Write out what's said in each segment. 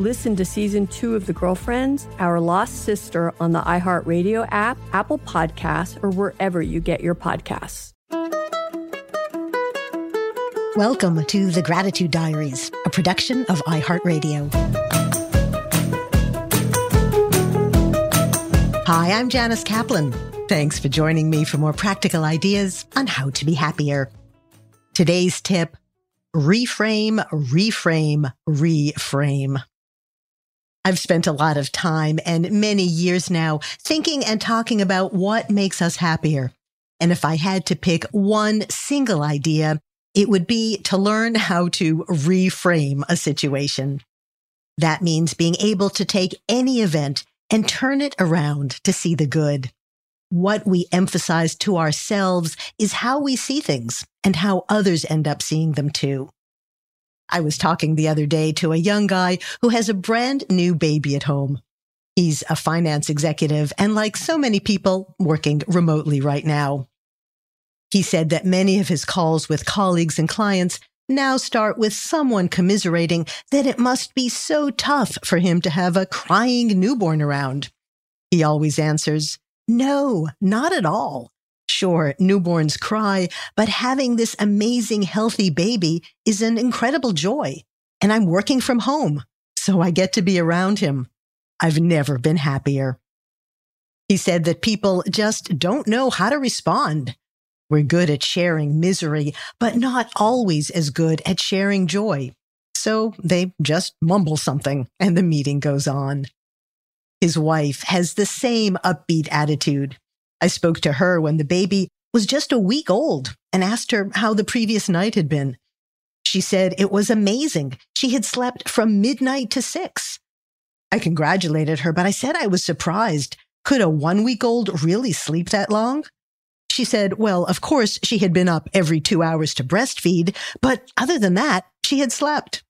Listen to season two of The Girlfriends, Our Lost Sister on the iHeartRadio app, Apple Podcasts, or wherever you get your podcasts. Welcome to The Gratitude Diaries, a production of iHeartRadio. Hi, I'm Janice Kaplan. Thanks for joining me for more practical ideas on how to be happier. Today's tip reframe, reframe, reframe. I've spent a lot of time and many years now thinking and talking about what makes us happier. And if I had to pick one single idea, it would be to learn how to reframe a situation. That means being able to take any event and turn it around to see the good. What we emphasize to ourselves is how we see things and how others end up seeing them too. I was talking the other day to a young guy who has a brand new baby at home. He's a finance executive and like so many people working remotely right now. He said that many of his calls with colleagues and clients now start with someone commiserating that it must be so tough for him to have a crying newborn around. He always answers, no, not at all. Sure, newborns cry, but having this amazing healthy baby is an incredible joy. And I'm working from home, so I get to be around him. I've never been happier. He said that people just don't know how to respond. We're good at sharing misery, but not always as good at sharing joy. So they just mumble something and the meeting goes on. His wife has the same upbeat attitude. I spoke to her when the baby was just a week old and asked her how the previous night had been. She said it was amazing. She had slept from midnight to six. I congratulated her, but I said I was surprised. Could a one week old really sleep that long? She said, well, of course, she had been up every two hours to breastfeed, but other than that, she had slept.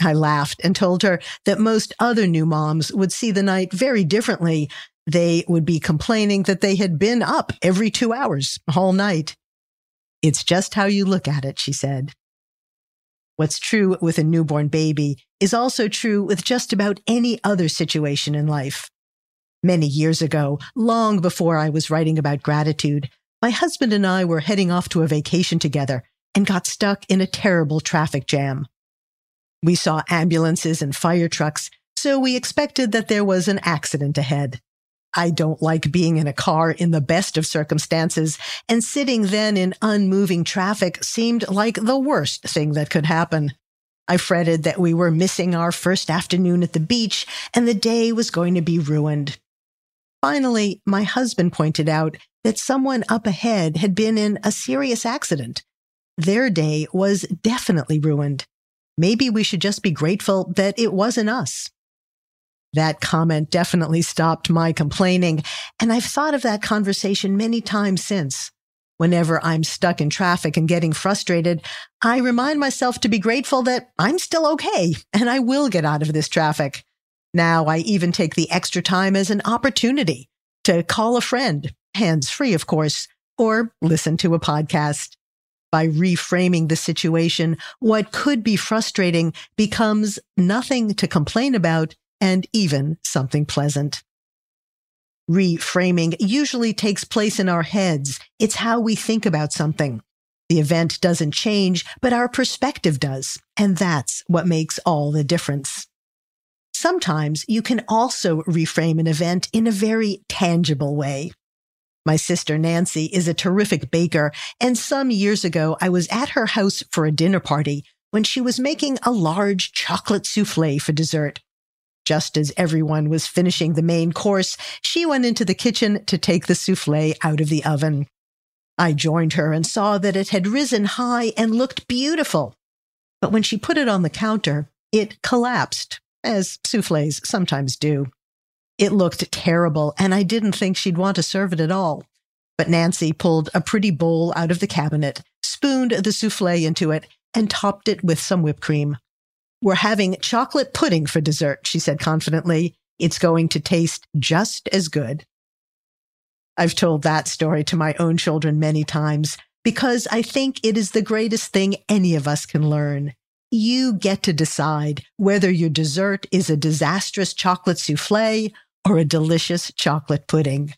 I laughed and told her that most other new moms would see the night very differently. They would be complaining that they had been up every two hours all night. It's just how you look at it, she said. What's true with a newborn baby is also true with just about any other situation in life. Many years ago, long before I was writing about gratitude, my husband and I were heading off to a vacation together and got stuck in a terrible traffic jam. We saw ambulances and fire trucks, so we expected that there was an accident ahead. I don't like being in a car in the best of circumstances, and sitting then in unmoving traffic seemed like the worst thing that could happen. I fretted that we were missing our first afternoon at the beach and the day was going to be ruined. Finally, my husband pointed out that someone up ahead had been in a serious accident. Their day was definitely ruined. Maybe we should just be grateful that it wasn't us. That comment definitely stopped my complaining, and I've thought of that conversation many times since. Whenever I'm stuck in traffic and getting frustrated, I remind myself to be grateful that I'm still okay and I will get out of this traffic. Now I even take the extra time as an opportunity to call a friend, hands free, of course, or listen to a podcast. By reframing the situation, what could be frustrating becomes nothing to complain about and even something pleasant. Reframing usually takes place in our heads. It's how we think about something. The event doesn't change, but our perspective does. And that's what makes all the difference. Sometimes you can also reframe an event in a very tangible way. My sister Nancy is a terrific baker, and some years ago I was at her house for a dinner party when she was making a large chocolate souffle for dessert. Just as everyone was finishing the main course, she went into the kitchen to take the souffle out of the oven. I joined her and saw that it had risen high and looked beautiful. But when she put it on the counter, it collapsed, as souffles sometimes do. It looked terrible, and I didn't think she'd want to serve it at all. But Nancy pulled a pretty bowl out of the cabinet, spooned the souffle into it, and topped it with some whipped cream. We're having chocolate pudding for dessert, she said confidently. It's going to taste just as good. I've told that story to my own children many times because I think it is the greatest thing any of us can learn. You get to decide whether your dessert is a disastrous chocolate souffle or a delicious chocolate pudding.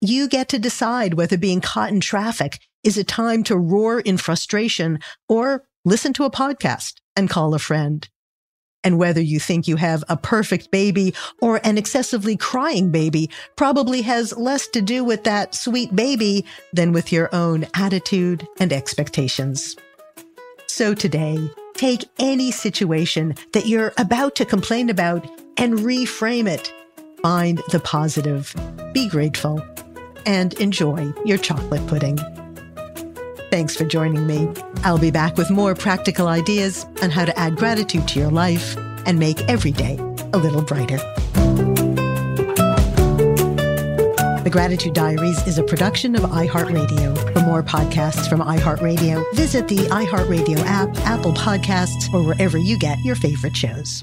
You get to decide whether being caught in traffic is a time to roar in frustration or listen to a podcast and call a friend. And whether you think you have a perfect baby or an excessively crying baby probably has less to do with that sweet baby than with your own attitude and expectations. So today, take any situation that you're about to complain about and reframe it. Find the positive, be grateful, and enjoy your chocolate pudding. Thanks for joining me. I'll be back with more practical ideas on how to add gratitude to your life and make every day a little brighter. The Gratitude Diaries is a production of iHeartRadio. For more podcasts from iHeartRadio, visit the iHeartRadio app, Apple Podcasts, or wherever you get your favorite shows.